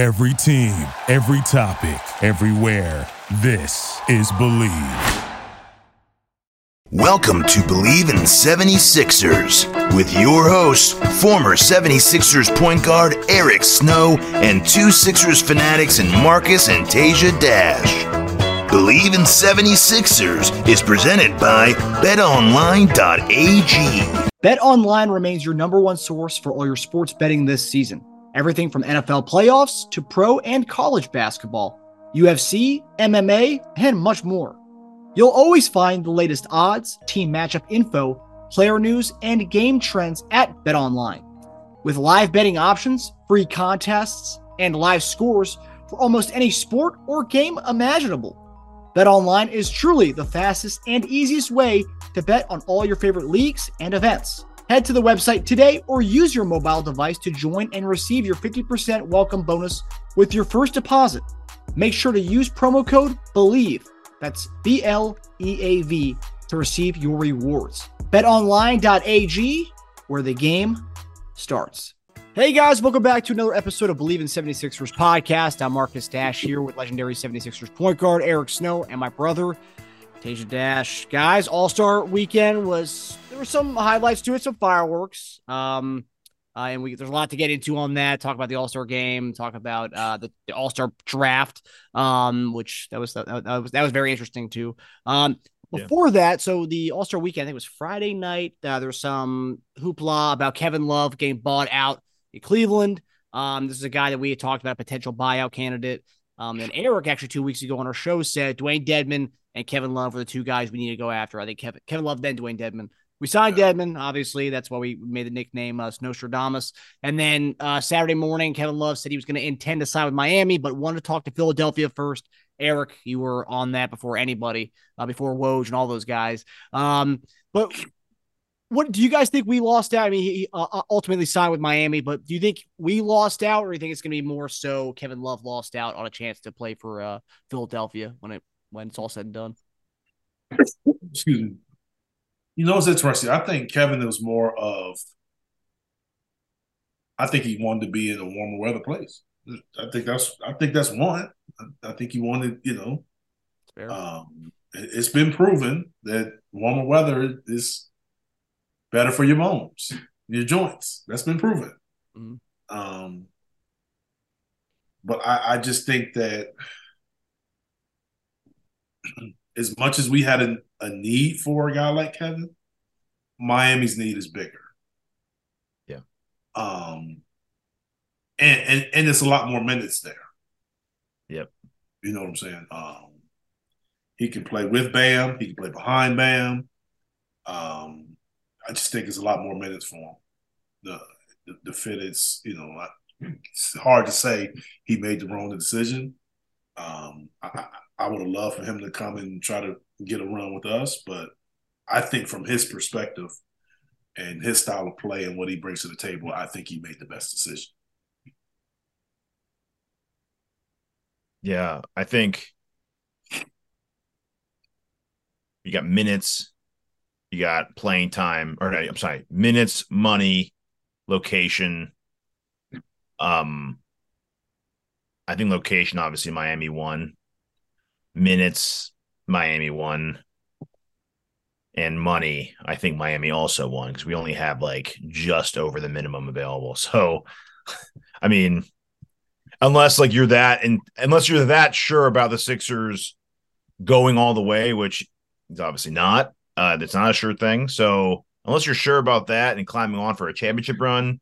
Every team, every topic, everywhere. This is Bleav. Welcome to Bleav in 76ers with your hosts, former 76ers point guard Eric Snow and two Sixers fanatics in Marcus and Tasia Dash. Bleav in 76ers is presented by betonline.ag. BetOnline remains your number one source for all your sports betting this season. Everything from NFL playoffs to pro and college basketball, UFC, MMA, and much more. You'll always find the latest odds, team matchup info, player news, and game trends at BetOnline. With live betting options, free contests, and live scores for almost any sport or game imaginable. BetOnline is truly the fastest and easiest way to bet on all your favorite leagues and events. Head to the website today or use your mobile device to join and receive your 50% welcome bonus with your first deposit. Make sure to use promo code BLEAV that's B L E A V to receive your rewards. BetOnline.ag, where the game starts. Hey guys, welcome back to another episode of Bleav in 76ers podcast. I'm Marcus Dash here with legendary 76ers point guard Eric Snow and my brother, Tasia Dash. Guys, All Star weekend was, there were some highlights to it, some fireworks. Um, uh, and we there's a lot to get into on that. Talk about the All Star game. Talk about uh, the, the All Star draft, um, which that was that, that, was that was very interesting too. Um, before yeah. that, so the All Star weekend, I think it was Friday night. Uh, there was some hoopla about Kevin Love getting bought out in Cleveland. Um, this is a guy that we had talked about, potential buyout candidate. Um, and Eric actually two weeks ago on our show said Dewayne Dedmon and Kevin Love were the two guys we need to go after. I think Kevin Kevin Love then Dewayne Dedmon. We signed yeah. Dedmon, obviously. That's why we made the nickname uh, Snowstradamus. And then uh, Saturday morning, Kevin Love said he was going to intend to sign with Miami, but wanted to talk to Philadelphia first. Eric, you were on that before anybody, uh, before Woj and all those guys. Um, but what do you guys think we lost out? I mean, he uh, uh, ultimately signed with Miami, but do you think we lost out, or do you think it's going to be more so Kevin Love lost out on a chance to play for uh, Philadelphia when it when it's all said and done? Excuse me. You know, it's interesting. I think Kevin was more of. I think he wanted to be in a warmer weather place. I think that's. I think that's one. I, I think he wanted. You know, um, it's been proven that warmer weather is better for your bones, your joints. That's been proven. Mm-hmm. Um, but I, I just think that as much as we had a, a need for a guy like Kevin, Miami's need is bigger. Yeah. Um and and, and it's a lot more minutes there. Yep. You know what I'm saying? Um he can play with Bam, he can play behind Bam. Um I just think it's a lot more minutes for him. The the, the fit is, you know, it's hard to say he made the wrong decision. Um, I, I would have loved for him to come and try to get a run with us, but I think from his perspective and his style of play and what he brings to the table, I think he made the best decision. Yeah, I think you got minutes, you got playing time, or I'm sorry, minutes, money, location. Um, I think location, obviously, Miami won minutes, Miami won, and money. I think Miami also won because we only have like just over the minimum available. So, I mean, unless like you're that and unless you're that sure about the Sixers going all the way, which is obviously not. Uh, that's not a sure thing. So unless you're sure about that and climbing on for a championship run,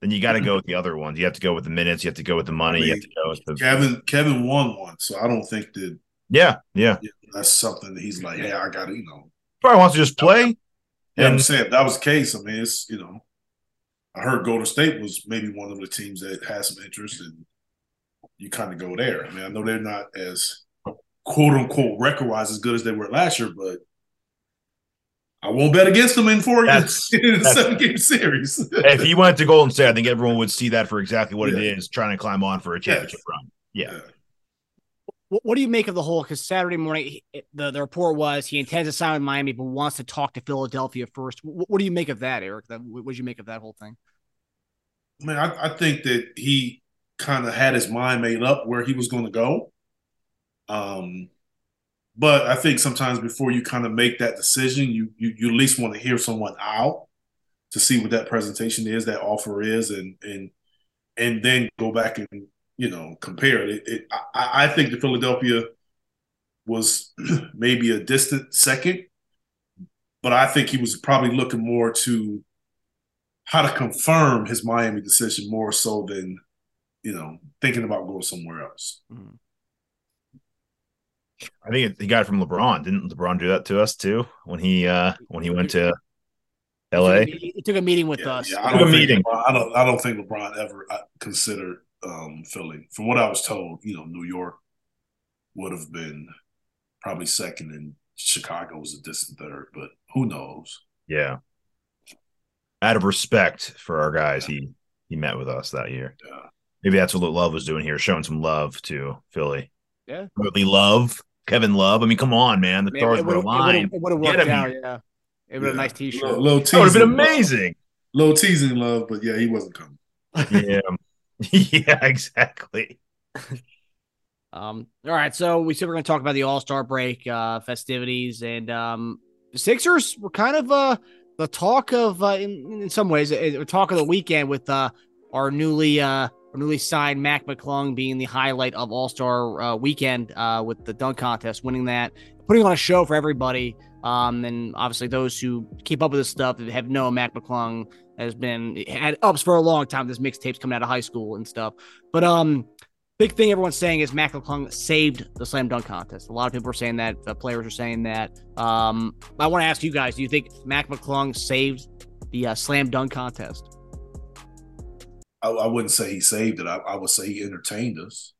then you got to go with the other ones. You have to go with the minutes. You have to go with the money. I mean, you have to go with the Kevin. Kevin won one, so I don't think that yeah, yeah. That's something that he's like, hey, I got to, you know. Probably wants to just play. Yeah, and, I'm saying if that was the case. I mean, it's, you know, I heard Golden State was maybe one of the teams that has some interest, and you kind of go there. I mean, I know they're not as quote unquote record wise as good as they were last year, but I won't bet against them in four that's, in a seven game series. if he went to Golden State, I think everyone would see that for exactly what yeah. it is, trying to climb on for a championship yes. run. Yeah. yeah what do you make of the whole? Because Saturday morning, the, the report was he intends to sign with Miami, but wants to talk to Philadelphia first. What, what do you make of that, Eric? That, what do you make of that whole thing? I mean, I, I think that he kind of had his mind made up where he was going to go. Um, but I think sometimes before you kind of make that decision, you you, you at least want to hear someone out to see what that presentation is, that offer is, and and and then go back and you know compare it. it, it I, I think the Philadelphia was maybe a distant second, but I think he was probably looking more to how to confirm his Miami decision more so than you know thinking about going somewhere else. Mm-hmm. I think he got it from LeBron. Didn't LeBron do that to us too when he uh when he went to L.A. He took a meeting with yeah, us. Yeah, I don't, meeting. LeBron, I don't. I don't think LeBron ever uh, considered um, Philly. From what I was told, you know, New York would have been probably second, and Chicago was a distant third. But who knows? Yeah. Out of respect for our guys, yeah. he he met with us that year. Yeah. Maybe that's what Love was doing here, showing some love to Philly. Yeah. Really love Kevin Love. I mean, come on, man. The man, stars were aligned. It would have worked out. Yeah. It would have yeah. a nice T-shirt. Little, little that would have been amazing. Little teasing love, but yeah, he wasn't coming. yeah. yeah, exactly. Um, all right, so we said we're going to talk about the All Star break uh, festivities, and um, the Sixers were kind of uh, the talk of, uh, in, in some ways, uh, talk of the weekend with uh, our newly uh, our newly signed Mac McClung being the highlight of All Star uh, weekend uh, with the dunk contest, winning that, putting on a show for everybody. Um, and obviously, those who keep up with this stuff have known Mac McClung has been had ups for a long time. This mixtape's coming out of high school and stuff. But um, big thing everyone's saying is Mac McClung saved the slam dunk contest. A lot of people are saying that. The players are saying that. Um, I want to ask you guys: Do you think Mac McClung saved the uh, slam dunk contest? I, I, wouldn't say he saved it. I, I, would say he entertained us.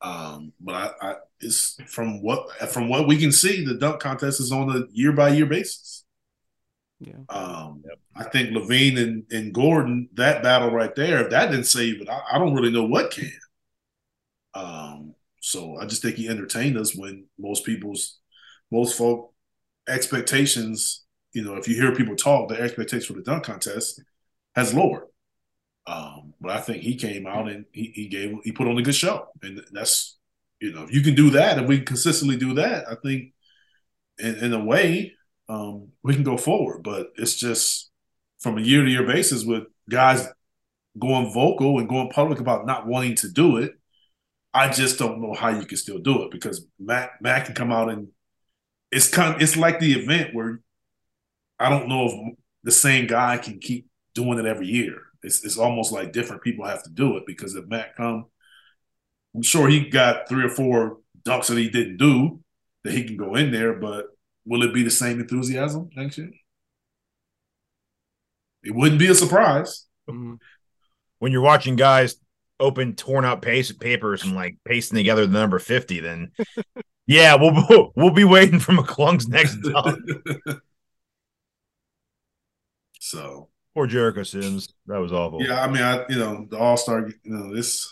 Um, but I, I, it's from what from what we can see, the dunk contest is on a year by year basis. Yeah. Um, yep. I think LaVine and, and Gordon, that battle right there, if that didn't save it, I, I don't really know what can. Um, so I just think he entertained us when most people's most folk expectations, you know, if you hear people talk, their expectations for the dunk contest has lowered. Um, but I think he came out and he, he gave he put on a good show, and that's you know if you can do that, if we consistently do that, I think in, in a way um, we can go forward. But it's just from a year to year basis with guys going vocal and going public about not wanting to do it. I just don't know how you can still do it because Mac Mac can come out and it's kind of, it's like the event where I don't know if the same guy can keep doing it every year it's it's almost like different people have to do it because if Matt come, I'm sure he got three or four dunks that he didn't do that he can go in there, but will it be the same enthusiasm next year? It wouldn't be a surprise. Mm-hmm. When you're watching guys open torn up paste papers and like pasting together the number 50, then yeah, we'll we'll be waiting for McClung's next dunk. so Poor Jericho Sims. That was awful. Yeah, I mean, I you know the All Star. You know this.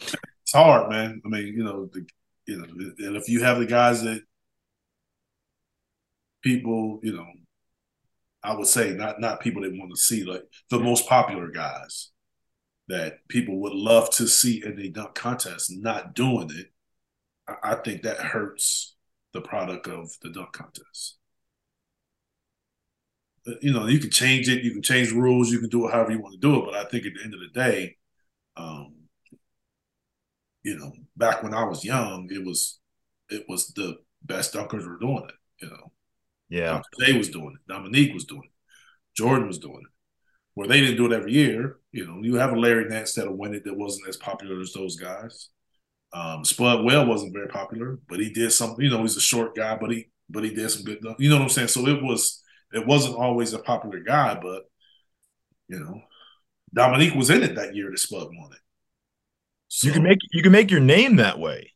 It's hard, man. I mean, you know, the, you know, and if you have the guys that people, you know, I would say not not people that want to see like the most popular guys that people would love to see in the dunk contest, not doing it. I, I think that hurts the product of the dunk contest you know, you can change it, you can change rules, you can do it however you want to do it. But I think at the end of the day, um, you know, back when I was young, it was it was the best dunkers were doing it. You know, yeah, they was doing it, Dominique was doing it, Jordan was doing it. Where they didn't do it every year, you know, you have a Larry Nance that'll win it that wasn't as popular as those guys. Um, Spud Webb wasn't very popular, but he did something. You know, he's a short guy, but he but he did some good. You know what I'm saying? So it was it wasn't always a popular guy, but you know, Dominique was in it that year. The Spud won it. So, you can make you can make your name that way.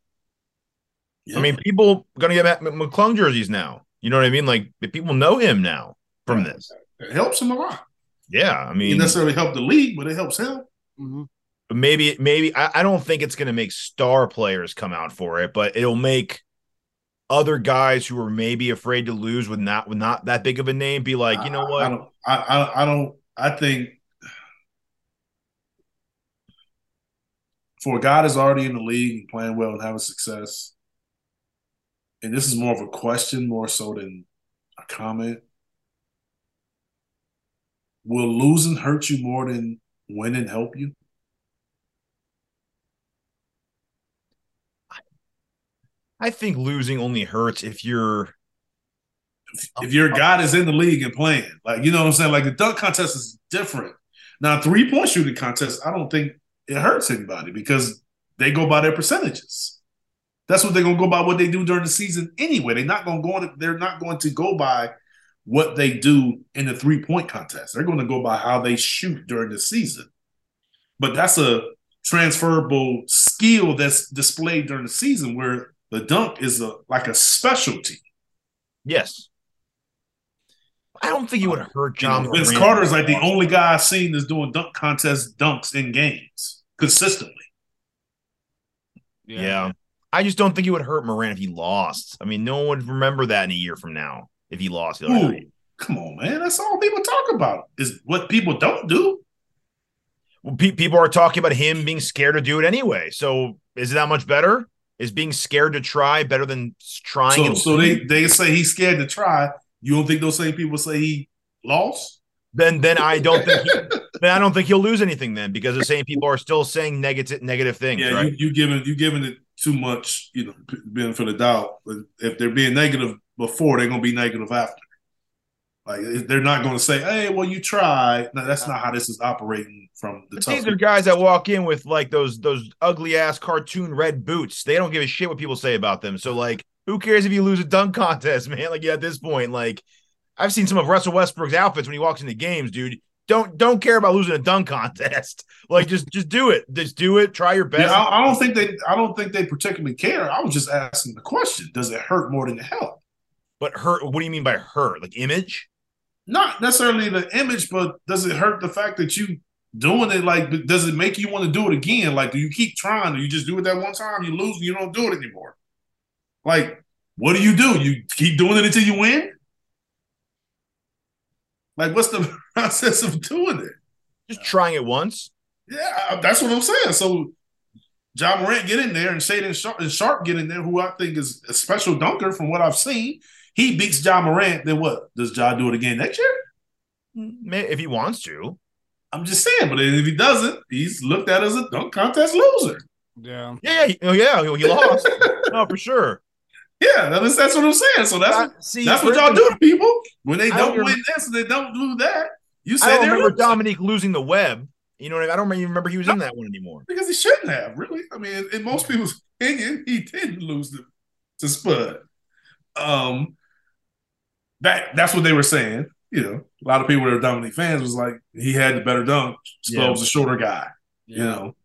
Yeah. I mean, people gonna get McClung jerseys now. You know what I mean? Like people know him now from this. It helps him a lot. Yeah, I mean, it necessarily help the league, but it helps him. Mm-hmm. But maybe, maybe I, I don't think it's going to make star players come out for it, but it'll make other guys who are maybe afraid to lose with not with not that big of a name be like, you know what? I don't. I, I, I don't. I think for a guy that's already in the league and playing well and having success, and this is more of a question more so than a comment. Will losing hurt you more than winning help you? I think losing only hurts if you're if your guy is in the league and playing. Like, you know what I'm saying? Like the dunk contest is different. Now, three point shooting contest, I don't think it hurts anybody because they go by their percentages. That's what they're gonna go by what they do during the season anyway. They're not gonna go on, they're not going to go by what they do in the three point contest. They're gonna go by how they shoot during the season. But that's a transferable skill that's displayed during the season where the dunk is a like a specialty. Yes. I don't think it would hurt Ja. You know, Vince Carter is like the only guy I've seen that's doing dunk contest dunks in games consistently. Yeah. yeah. I just don't think it would hurt Morant if he lost. I mean, no one would remember that in a year from now if he lost. Ooh, come on, man. That's all people talk about is what people don't do. Well, pe- people are talking about him being scared to do it anyway. So is it that much better? Is being scared to try better than trying? So, so they, they say he's scared to try. You don't think those same people say he lost? Then then I don't think he, then I don't think he'll lose anything then because the same people are still saying negative negative things. Yeah, right? you, you giving you giving it too much, you know, benefit of doubt. If they're being negative before, they're gonna be negative after. Like they're not going to say, "Hey, well, you tried." No, that's uh-huh. not how this is operating from the. these are guys that walk in with like those those ugly ass cartoon red boots. They don't give a shit what people say about them. So like, who cares if you lose a dunk contest, man? Like, yeah, at this point, like, I've seen some of Russell Westbrook's outfits when he walks into games, dude. Don't don't care about losing a dunk contest. Like, just just do it. Just do it. Try your best. Yeah, I, I don't think they. I don't think they particularly care. I was just asking the question: Does it hurt more than it help? But hurt. What do you mean by hurt? Like image? Not necessarily the image, but does it hurt the fact that you doing it? Like, does it make you want to do it again? Like, do you keep trying? Do you just do it that one time, you lose, and you don't do it anymore? Like, what do you do? You keep doing it until you win? Like, what's the process of doing it? Just trying it once. Yeah, that's what I'm saying. So, Ja Morant get in there and Shaedon Sharpe, and Sharpe get in there, who I think is a special dunker from what I've seen he beats Ja Morant, then what? Does Ja do it again next year? If he wants to. I'm just saying, but if he doesn't, he's looked at as a dunk contest loser. Yeah. Yeah, yeah, yeah he lost. no, for sure. Yeah, that's, that's what I'm saying. So that's what, see, that's what y'all do to people when they don't, don't win this and they don't do that. You say I don't remember Dominique losing the web. You know what I mean? I don't even remember he was no, in that one anymore. Because he shouldn't have, really. I mean, in most people's opinion, he didn't lose the, to Spud. Um, that that's what they were saying. You know, a lot of people that are Dominique fans was like he had the better dunk. Spud yeah. was a shorter guy. Yeah. You know,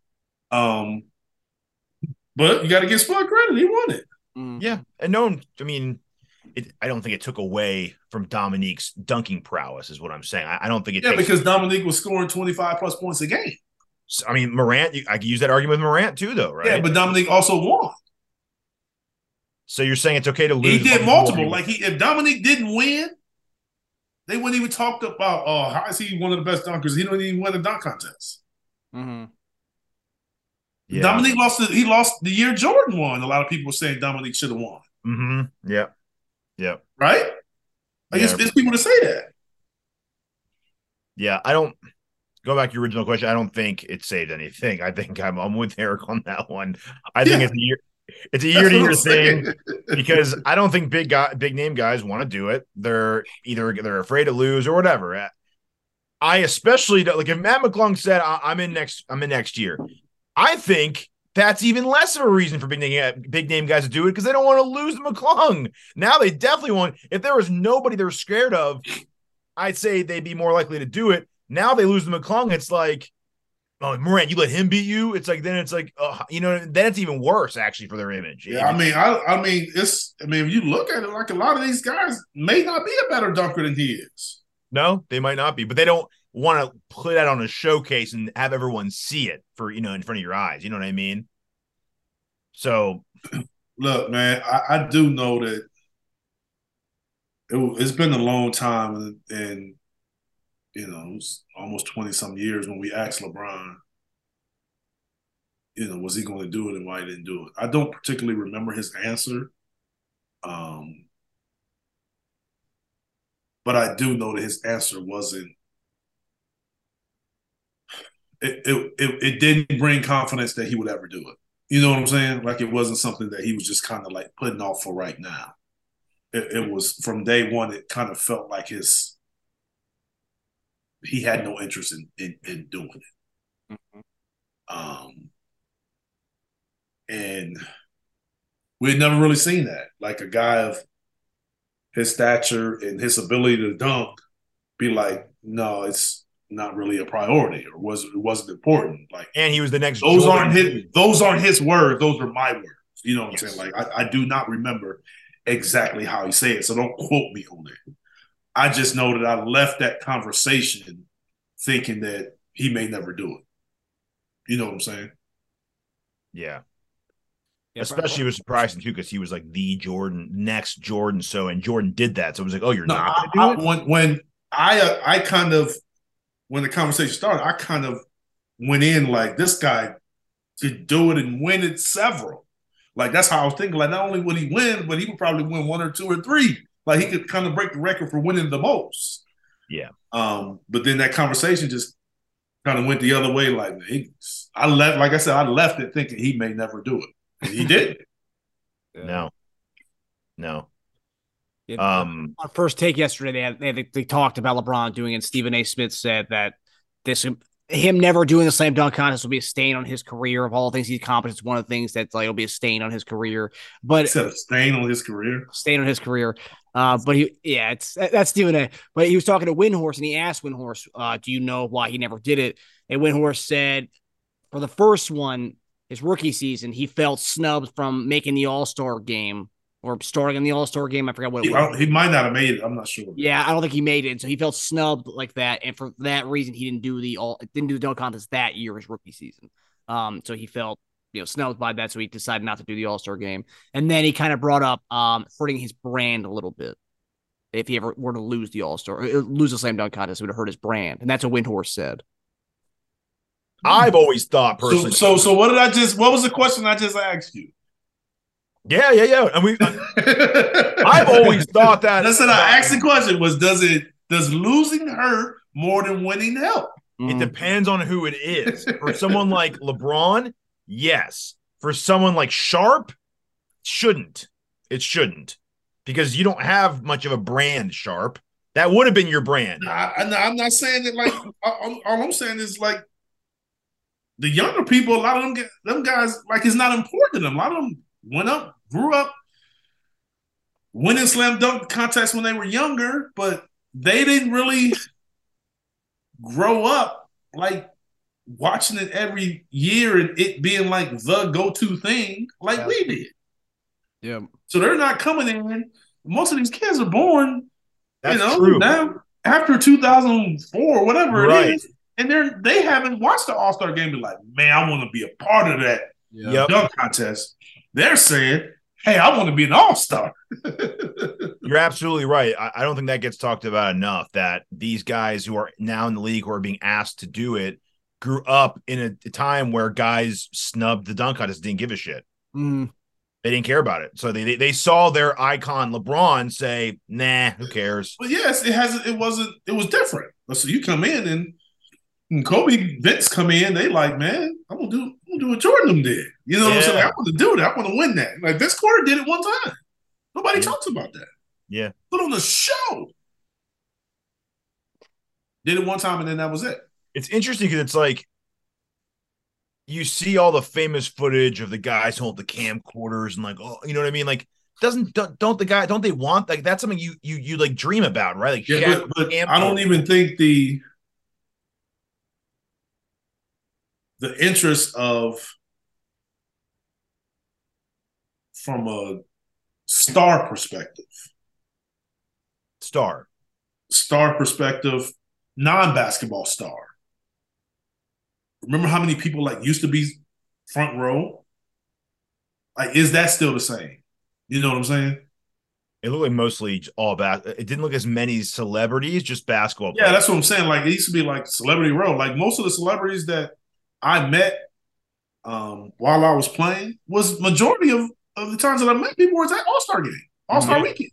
um, but you got to give Spud credit. He won it. Mm. Yeah, and no, I mean, it, I don't think it took away from Dominique's dunking prowess. Is what I'm saying. I, I don't think it. Yeah, because Dominique was scoring 25 plus points a game. I mean, Morant. I could use that argument with Morant too, though, right? Yeah, but Dominique also won. So you're saying it's okay to lose? He did multiple. Like he, if Dominique didn't win, they wouldn't even talk about. Oh, how is he one of the best dunkers? He don't even win a dunk contest. Mm-hmm. Yeah. Dominique lost. The, he lost the year Jordan won. A lot of people were saying Dominique should have won. Mm-hmm. Yeah. Yeah. Right. Like yeah. it's, it's people to say that. Yeah, I don't go back to your original question. I don't think it saved anything. I think I'm, I'm with Eric on that one. I think it's a year. It's a year to year thing because I don't think big guy, big name guys want to do it. They're either they're afraid to lose or whatever. I especially like if Mac McClung said I'm in next I'm in next year. I think that's even less of a reason for big name big name guys to do it because they don't want to lose McClung. Now they definitely want. If there was nobody they're scared of, I'd say they'd be more likely to do it. Now they lose the McClung. It's like oh Morant, you let him beat you. It's like then it's like uh, you know then it's even worse actually for their image. Yeah, I mean, I, I mean, it's I mean, if you look at it, like a lot of these guys may not be a better dunker than he is. No, they might not be, but they don't want to put that on a showcase and have everyone see it for you know in front of your eyes. You know what I mean? So, look, man, I, I do know that it, has been a long time, and, and you know, almost 20 some years when we asked LeBron, you know, was he going to do it and why he didn't do it? I don't particularly remember his answer. Um, but I do know that his answer wasn't. It, it it didn't bring confidence that he would ever do it. You know what I'm saying? Like it wasn't something that he was just kind of like putting off for right now. It, it was from day one. It kind of felt like his he had no interest in in, in doing it. Mm-hmm. Um, and we had never really seen that. Like a guy of his stature and his ability to dunk, be like, no, it's not really a priority, or was it wasn't important. Like, and he was the next. Those Jordan. aren't his. Those aren't his words. Those are my words. You know what yes. I'm saying? Like, I, I do not remember exactly how he said it, so don't quote me on it. I just know that I left that conversation thinking that he may never do it. You know what I'm saying? Yeah. Yeah, Especially, it was surprising too because he was like the Jordan next Jordan. So and Jordan did that, so it was like, oh, you're no, not I, I, when when I uh, I kind of when the conversation started, I kind of went in like this guy could do it and win it several. Like that's how I was thinking. Like not only would he win, but he would probably win one or two or three. Like he could kind of break the record for winning the most. Yeah. Um, but then that conversation just kind of went the other way. Like I left, like I said, I left it thinking he may never do it. He did. no, no. um, on first take yesterday, they, had, they they talked about LeBron doing, it, and Stephen A. Smith said that this him never doing the slam dunk contest will be a stain on his career. Of all the things he's accomplished, it's one of the things that like it'll be a stain on his career. But he said a stain on his career. Stain on his career. Uh, but he, yeah, it's that's Stephen A. But he was talking to Windhorst, and he asked Windhorst, uh, "Do you know why he never did it?" And Windhorst said, "For the first one, his rookie season, he felt snubbed from making the All Star game or starting in the All Star game. I forgot what he, he, might not have made it. I'm not sure. Yeah, I don't think he made it. So he felt snubbed like that, and for that reason, he didn't do the all didn't do the dunk contest that year, his rookie season. Um, so he felt you know snubbed by that, so he decided not to do the All Star game. And then he kind of brought up um hurting his brand a little bit. If he ever were to lose the All Star, uh, lose the slam dunk contest, it would hurt his brand, and that's what Windhorst said. I've always thought personally. So, so, so what did I just? What was the question I just asked you? Yeah, yeah, yeah. And we, I've always thought that. That's what I asked the question: Was does it does losing hurt more than winning help? It mm. depends on who it is. For someone like LeBron, yes. For someone like Sharpe, shouldn't. It shouldn't because you don't have much of a brand, Sharpe. That would have been your brand. I, am not saying that. Like all, all I'm saying is like the younger people, a lot of them, them guys, like it's not important to them. A lot of them went up, grew up, winning slam dunk contests when they were younger, but they didn't really grow up like watching it every year and it being like the go-to thing like yeah. we did. Yeah. So they're not coming in. Most of these kids are born, That's you know, true. now after 2004, whatever right. it is and they're they haven't watched the All Star game. Be like, man, I want to be a part of that yep. dunk contest. They're saying, hey, I want to be an All Star. You're absolutely right. I, I, don't think that gets talked about enough. That these guys who are now in the league who are being asked to do it grew up in a, a time where guys snubbed the dunk contest, didn't give a shit. Mm. They didn't care about it. So they, they, they saw their icon LeBron say, "Nah, who cares?" But yes, it has. It wasn't. It was different. So you come in and and Kobe Vince come in, they like, man, I'm gonna do, I'm gonna do what Jordan did. You know yeah. what I'm saying? Like, I want to do that. I want to win that. Like this quarter did it one time. Nobody yeah. talks about that. Yeah. Put on the show. Did it one time and then that was it. It's interesting because it's like you see all the famous footage of the guys hold the camcorders and like, oh, you know what I mean? Like, doesn't don't, don't the guy don't they want like that's something you you you like dream about, right? Like, yeah, but, but I don't even think the the interest of from a star perspective. Star. Star perspective, non-basketball star. Remember how many people like used to be front row? Like, is that still the same? You know what I'm saying? It looked like mostly all bas. It didn't look as many celebrities, just basketball. Yeah, that's what I'm saying. Like it used to be like celebrity row. Like most of the celebrities that I met um, while I was playing was majority of, of the times that I met people was at All Star game, All Star Mhm. weekend.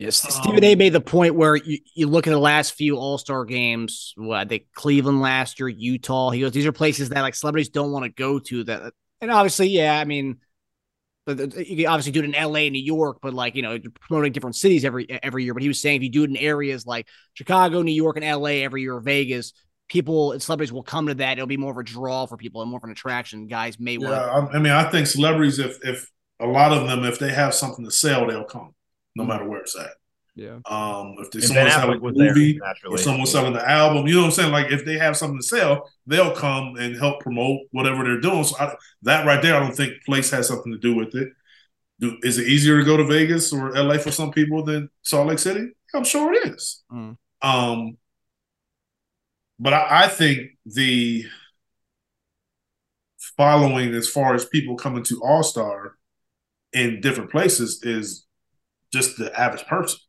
Yes, Um, Stephen A. made the point where you, you look at the last few All Star games. What they Cleveland last year, Utah. He goes, these are places that like celebrities don't want to go to. That and obviously, yeah, I mean, but you can obviously do it in L.A. New York, but like you know, you're promoting different cities every every year. But he was saying if you do it in areas like Chicago, New York, and L.A. every year, or Vegas, people and celebrities will come to that. It'll be more of a draw for people and more of an attraction. Guys may want. Yeah, I, I mean, I think celebrities, if if a lot of them, if they have something to sell, they'll come, no matter where it's at. Yeah. Um, if there's And Ben someone selling a was there movie, or naturally. someone selling the album, you know what I'm saying? Like if they have something to sell, they'll come and help promote whatever they're doing. So I, that right there, I don't think place has something to do with it. Do, is it easier to go to Vegas or LA for some people than Salt Lake City? I'm sure it is. Mm. Um, but I, I think the following as far as people coming to All Star in different places is just the average person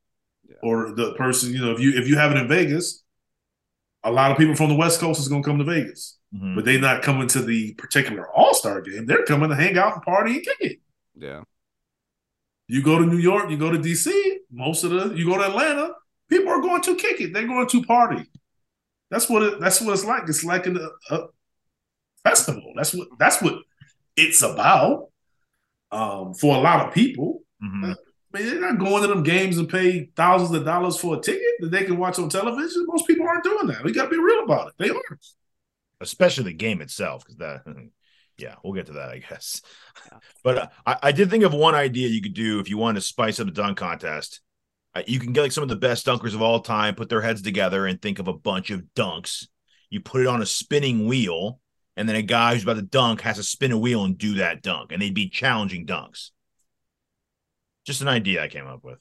or the person. You know, if you if you have it in Vegas, a lot of people from the West Coast is going to come to Vegas, Mhm. but they're not coming to the particular All Star game. They're coming to hang out and party and kick it. Yeah. You go to New York, you go to DC, most of the you go to Atlanta, people are going to kick it. They're going to party. That's what it that's what it's like. It's like a, a festival. That's what that's what it's about. Um, for a lot of people. Mhm. I mean, they're not going to them games and pay thousands of dollars for a ticket that they can watch on television. Most people aren't doing that. We got to be real about it. They are. especially the game itself, because that, yeah, we'll get to that, I guess. But uh, I, I did think of one idea you could do if you wanted to spice up the dunk contest. Uh, you can get like some of the best dunkers of all time, put their heads together, and think of a bunch of dunks. You put it on a spinning wheel, and then a guy who's about to dunk has to spin a wheel and do that dunk, and they'd be challenging dunks. Just an idea I came up with.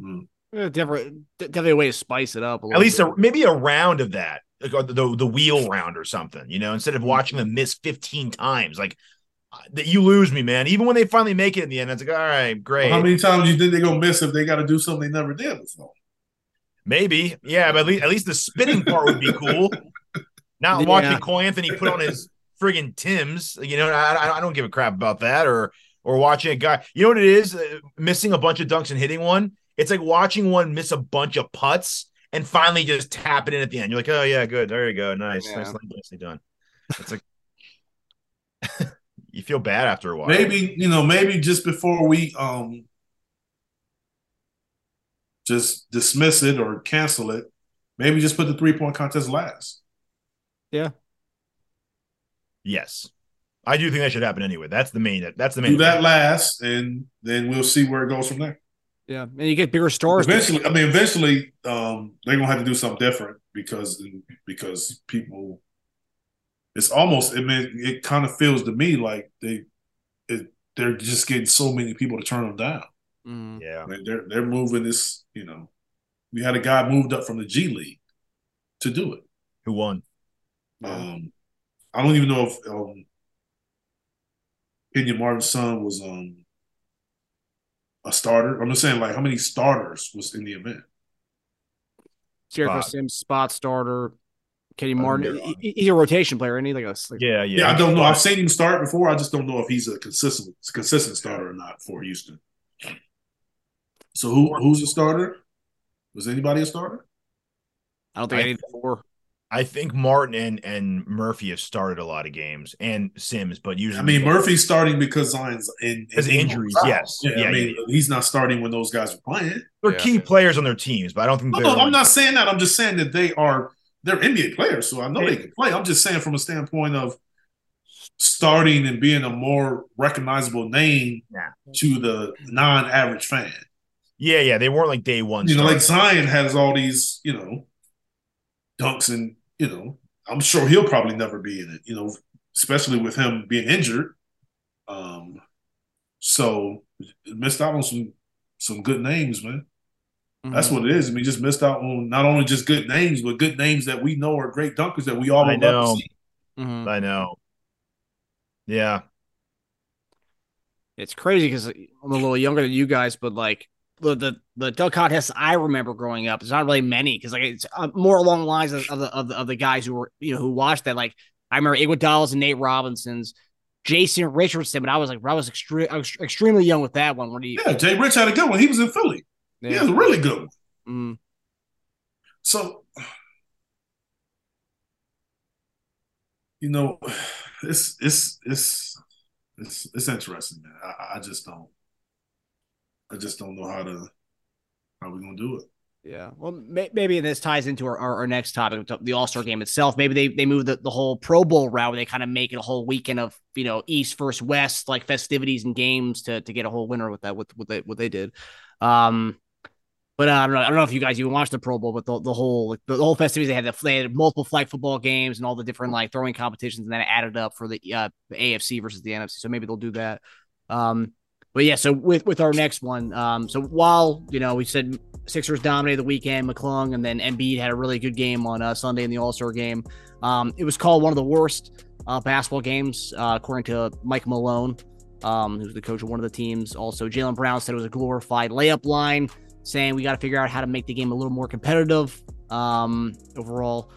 Mm. Definitely, definitely a way to spice it up. A At least a, maybe a round of that, like the the wheel round or something. You know, instead of watching them miss fifteen times, like uh, that you lose me, man. Even when they finally make it in the end, it's like, all right, great, How many times you think they're gonna miss if they got to do something they never did before? maybe, yeah, but at least at least the spinning part would be cool. Not Yeah. watching Cole Anthony put on his friggin' Tim's, you know, I, I- I don't give a crap about that, or or watching a guy, you know what it is, uh, missing a bunch of dunks and hitting one. It's like watching one miss a bunch of putts and finally just tap it in at the end. You're like, oh yeah, good, there you go, nice, Yeah. nicely, nicely done. It's like you feel bad after a while. Maybe you know, maybe just before we um just dismiss it or cancel it, maybe just put the three point contest last. Yeah. Yes, I do think that should happen anyway. That's the main. That's the main. Do that last, and then we'll see where it goes from there. yeah, and you get bigger stars. Eventually, I mean, eventually, um, they're gonna have to do something different because because people, it's almost. I mean, it kind of feels to me like they, it, they're just getting so many people to turn them down. Mm. Yeah. I mean, they're they're moving this. You know, we had a guy moved up from the G League to do it. Who won? Um, I don't even know if um, Kenyon Martin's son was um a starter. I'm just saying, like, how many starters was in the event? Jericho Spot. Sims, spot starter. Kenny Martin. know. he- he- he's a rotation player, isn't he? Like a like, Yeah, yeah. Yeah, I don't know. I've seen him start before. I just don't know if he's a consistent consistent starter or not for Houston. So who who's a starter? Was anybody a starter? I don't think I- I need four. I think Martin and and Murphy have started a lot of games, and Sims, but usually I mean, Murphy's starting because Zion's in, Because in injuries, yes. Yeah, Yeah, I mean, he's not starting when those guys are playing. they're Yeah. key players on their teams, but I don't think No, no, I'm not saying that. I'm just saying that they are they're NBA players, so I know they can play. I'm just saying from a standpoint of starting and being a more recognizable name Yeah. to the non-average fan. Yeah, yeah, they weren't like day one. You know, like. Zion has all these, you know, dunks and you know, I'm sure he'll probably never be in it. You know, especially with him being injured. Um, so missed out on some some good names, man. That's Mm-hmm. what it is. I mean, just missed out on not only just good names, but good names that we know are great dunkers that we all I would love know. to see. Mhm. I know. Yeah, It's crazy because I'm a little younger than you guys, but like the the, the dunk contests I remember growing up, it's not really many because like it's uh, more along the lines of, of the of the of the guys who were you know who watched that. Like I remember Iguodala's and Nate Robinson's, Jason Richardson, but I was like, I was, extre- I was extremely young with that one. Yeah, Jay Rich had a good one. He was in Philly. Yeah. He has a really good one. Mm. So, you know, it's it's it's it's it's interesting, man. I, I just don't, I just don't know how to how we're gonna do it. Yeah. Well, may- maybe this ties into our, our, our next topic, the All Star game itself. Maybe they, they move the, the whole Pro Bowl route where they kind of make it a whole weekend of, you know, East versus West, like festivities and games to, to get a whole winner with that, with what they, what they did. Um, but uh, I don't know. I don't know if you guys even watched the Pro Bowl, but the, the whole like, the, the whole festivities they had, the, they had multiple flag football games and all the different like throwing competitions, and then added up for the, uh, the AFC versus the NFC. So maybe they'll do that. Um, but yeah, so with with our next one, um, so while you know we said Sixers dominated the weekend, McClung, and then Embiid had a really good game on uh, Sunday in the All Star game. Um, it was called one of the worst uh, basketball games uh, according to Mike Malone, um, who's the coach of one of the teams. Also, Jaylen Brown said it was a glorified layup line, saying we got to figure out how to make the game a little more competitive. Um, overall,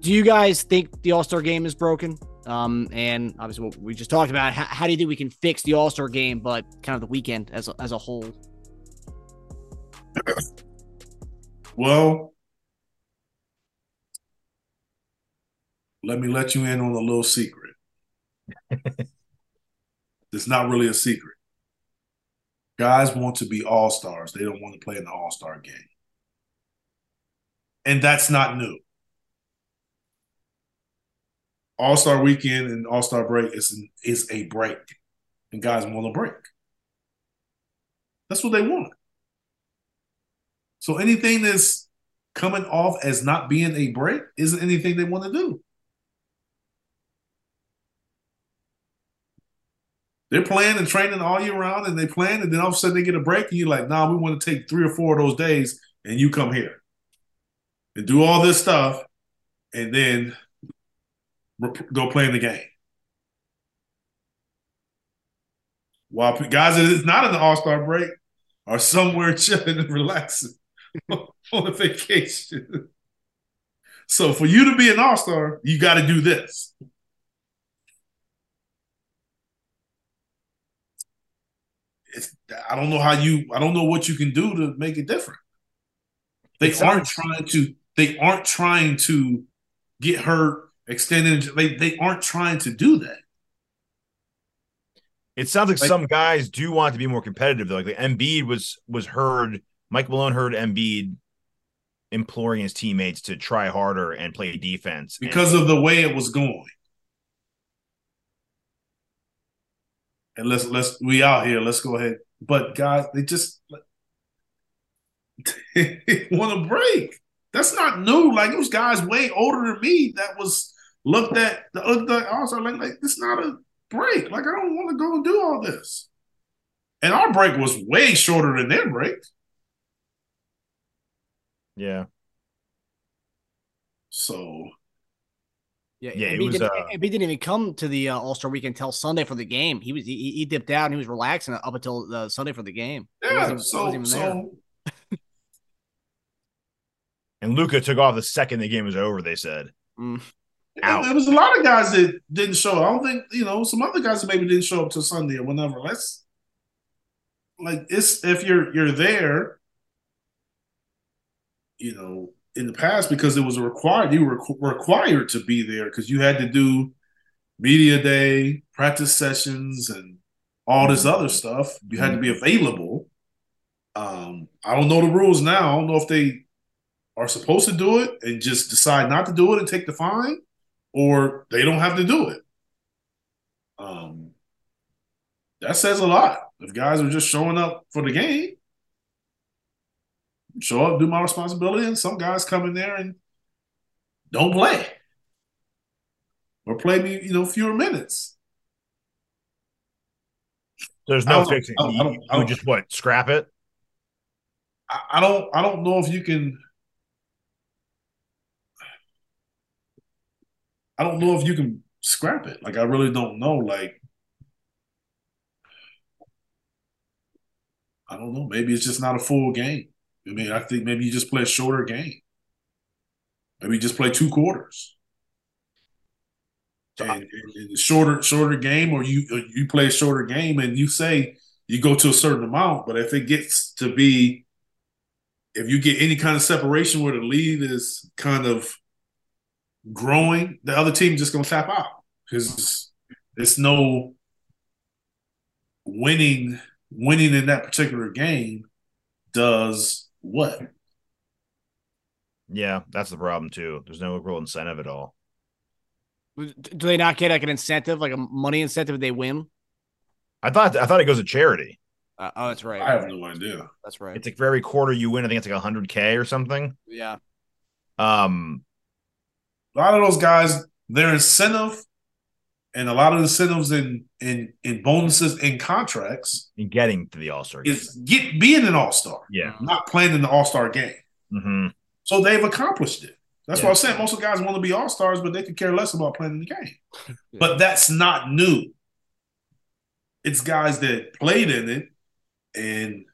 do you guys think the All Star game is broken? Um, and obviously, what we just talked about. How, how do you think we can fix the All Star game, but kind of the weekend as a, as a whole? well, let me let you in on a little secret. it's not really a secret. Guys want to be all stars. They don't want to play in the all star game. And that's not new. All Star Weekend and All Star Break is is a break, and guys want a break. That's what they want. So anything that's coming off as not being a break isn't anything they want to do. They're playing and training all year round, and they plan, and then all of a sudden they get a break, and you're like, "Nah, we want to take three or four of those days, and you come here and do all this stuff, and then go play in the game. While guys that is not in the All Star break are somewhere chilling and relaxing on a vacation. So for you to be an All Star, you got to do this. It's, I don't know how you. I don't know what you can do to make it different. They aren't trying to. They aren't trying to get hurt extended. They they aren't trying to do that. It sounds like, like some guys do want to be more competitive. Though. Like the Embiid was was heard. Mike Malone heard Embiid imploring his teammates to try harder and play defense because and, of the way it was going. And let's let's we out here. Let's go ahead. But guys, they just want to break. That's not new. Like it was guys way older than me that was looked at the other also like like it's not a break. Like I don't want to go and do all this. And our break was way shorter than their break. Yeah. So. Yeah, yeah. He, was, didn't, uh, he didn't even come to the uh, All Star weekend until Sunday for the game. He was he, he dipped out and he was relaxing up until the Sunday for the game. Yeah, so so. and Luka took off the second the game was over. They said. Mm out. There was a lot of guys that didn't show. I don't think you know some other guys that maybe didn't show up till Sunday or whenever. Let's like it's if you're you're there, you know, in the past because it was required. You were required to be there because you had to do media day, practice sessions, and all this other stuff. You had to be available. Um, I don't know the rules now. I don't know if they are supposed to do it and just decide not to do it and take the fine, or they don't have to do it. Um, that says a lot. If guys are just showing up for the game, show up, do my responsibility, and some guys come in there and don't play or play me, you know, fewer minutes. There's no fixing. I don't, I don't, I don't, just what scrap it. I don't. I don't know if you can I don't know if you can scrap it. Like I really don't know. Like I don't know. Maybe it's just not a full game. I mean, I think maybe you just play a shorter game. Maybe you just play two quarters. and, and, shorter shorter game, or you or you play a shorter game, and you say you go to a certain amount, but if it gets to be, if you get any kind of separation where the lead is kind of growing, the other team just gonna tap out because it's no winning winning in that particular game does what Yeah, that's the problem too. There's no real incentive at all. Do they not get like an incentive, like a money incentive if they win? I thought I thought it goes to charity. Uh, oh, that's right. I have no idea. That's right. It's like for every quarter you win, I think it's like hundred K or something. yeah. Um A lot of those guys, their incentive and a lot of incentives in in in bonuses in contracts in getting to the All Star game. is get being an all star, Yeah. not playing in the all star game. hmm So they've accomplished it. That's Yeah. why I'm saying most of the guys want to be all stars, but they could care less about playing in the game. Yeah. But that's not new. It's guys that played in it and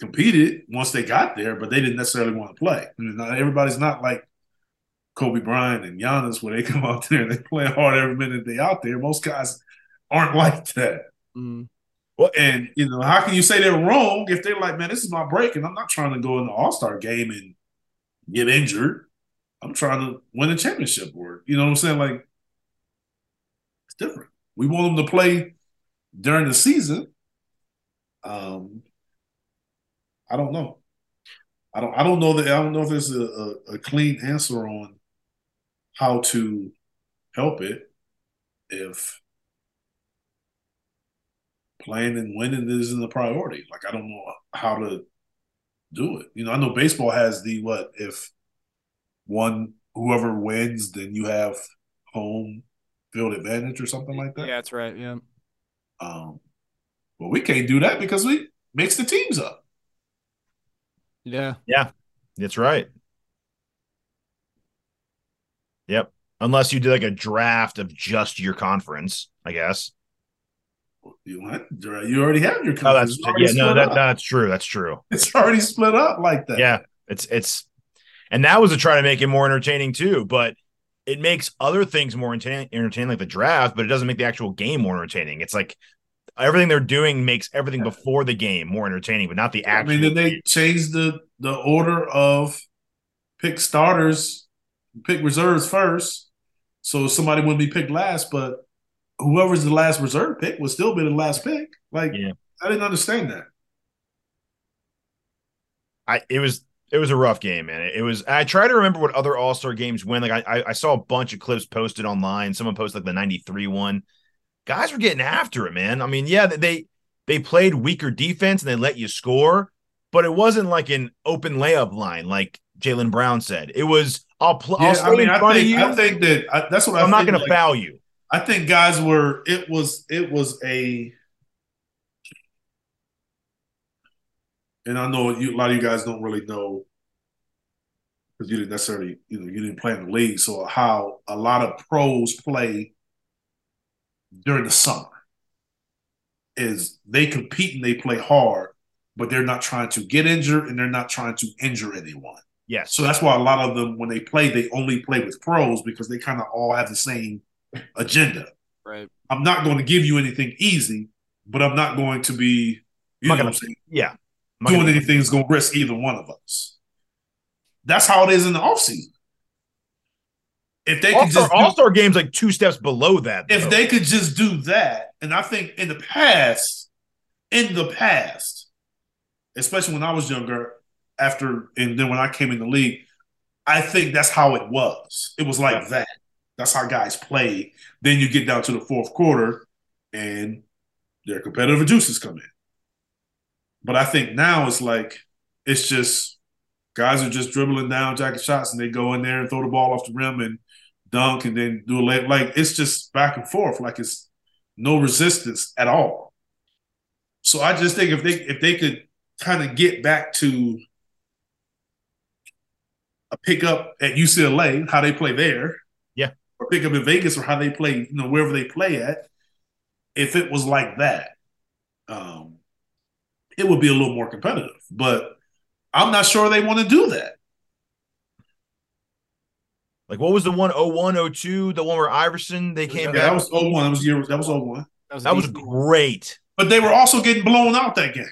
competed once they got there, but they didn't necessarily want to play. I mean, not everybody's not like Kobe Bryant and Giannis where they come out there and they play hard every minute they out there. Most guys aren't like that. Mm. And you know, how can you say they're wrong if they're like, man, this is my break, and I'm not trying to go in the All Star game and get injured. I'm trying to win a championship, or you know what I'm saying? Like, it's different. We want them to play during the season. Um, I don't know. I don't. I don't know that. I don't know if there's a, a, a clean answer on how to help it if playing and winning isn't a priority. Like I don't know how to do it. You know, I know baseball has the what if one whoever wins, then you have home field advantage or something like that. Yeah, that's right. Yeah. Um, but we can't do that because we mix the teams up. Yeah. Yeah. That's right. Yep. Unless you did like a draft of just your conference, I guess. You to- you already have your Oh, that's conference. Yeah, no, that, that's true. That's true. it's already split up like that. Yeah, it's it's, and that was to try to make it more entertaining too. But it makes other things more entertaining, entertaining like the draft, but it doesn't make the actual game more entertaining. It's like everything they're doing makes everything before the game more entertaining, but not the I mean, did they change the the order of pick starters, pick reserves first, so somebody wouldn't be picked last. But whoever's the last reserve pick would still be the last pick. Like, Yeah. I didn't understand that. I it was it was a rough game, man. It, was. I try to remember what other All Star games win. Like I, I I saw a bunch of clips posted online. Someone posted like the '93 one. Guys were getting after it, man. I mean, yeah, they they played weaker defense and they let you score, but it wasn't like an open layup line like Jaylen Brown said. It was I'll play. Yeah, I mean, I think. I think that I, that's what I I'm not going to foul you. I think guys were. It was. It was a. And I know you, a lot of you guys don't really know because you didn't necessarily, you know, you didn't play in the league. So how a lot of pros play during the summer is they compete and they play hard, but they're not trying to get injured and they're not trying to injure anyone. Yes. So that's why a lot of them, when they play, they only play with pros because they kind of all have the same agenda. Right. I'm not going to give you anything easy, but I'm not going to be, you I'm know, not what I'm gonna- saying, yeah. I'm not doing gonna- anything that's going to risk either one of us. That's how it is in the offseason. If they could All-Star, just do, All-Star games like two steps below that. if they could just do that, and I think in the past, in the past, especially when I was younger, after and then when I came in the league, I think that's how it was. It was like that. That's how guys played. Then you get down to the fourth quarter, and their competitive juices come in. But I think now it's like it's just guys are just dribbling down jacket shots, and they go in there and throw the ball off the rim and dunk, and then do a lay. Like it's just back and forth. Like it's no resistance at all. So I just think if they if they could kind of get back to a pickup at UCLA, how they play there, Yeah. or pick up in Vegas, or how they play, you know, wherever they play at. If it was like that, um, it would be a little more competitive. But I'm not sure they want to do that. Like what was the one 01, 02, the one where Iverson they came Yeah, back? that was 01. That was year. That was 01. that was great. But they were also getting blown out that game.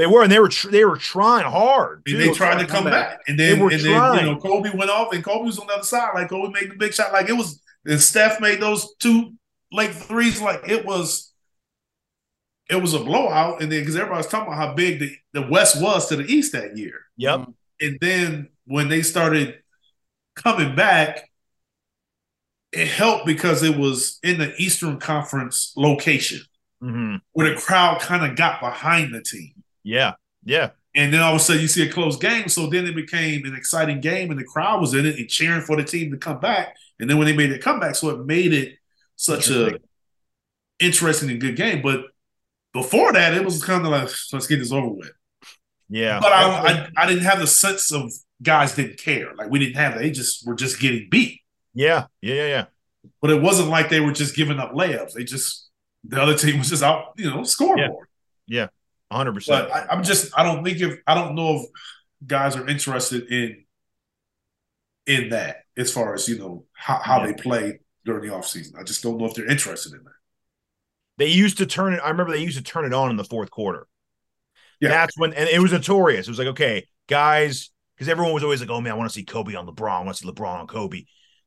They were, and they were tr- they were trying hard. Too. they tried to come back, and then They were and then trying. you know Kobe went off, and Kobe was on the other side. Like Kobe made the big shot, like it was. And Steph made those two late threes, like it was. It was a blowout, and then because everybody was talking about how big the, the West was to the East that year, Yep. and then when they started coming back, it helped because it was in the Eastern Conference location hmm where the crowd kind of got behind the team. Yeah. Yeah. And then all of a sudden you see a close game. So then it became an exciting game and the crowd was in it and cheering for the team to come back. And then when they made it comeback, so it made it such a interesting and good game. But before that, it was kind of like, let's get this over with. Yeah. But I, I I didn't have the sense of guys didn't care. Like we didn't have they just were just getting beat. yeah. Yeah. Yeah. Yeah. But it wasn't like they were just giving up layups. They just the other team was just out, you know, scoreboard. Yeah. Hundred percent. I, I'm just I don't think if I don't know if guys are interested in in that as far as you know how, how Yeah. they play during the offseason. I just don't know if they're interested in that. They used to turn it. I remember they used to turn it on in the fourth quarter. Yeah. That's when, and it was notorious. It was like, okay, guys, because everyone was always like, oh man, I want to see Kobe on LeBron. I want to see LeBron on Kobe.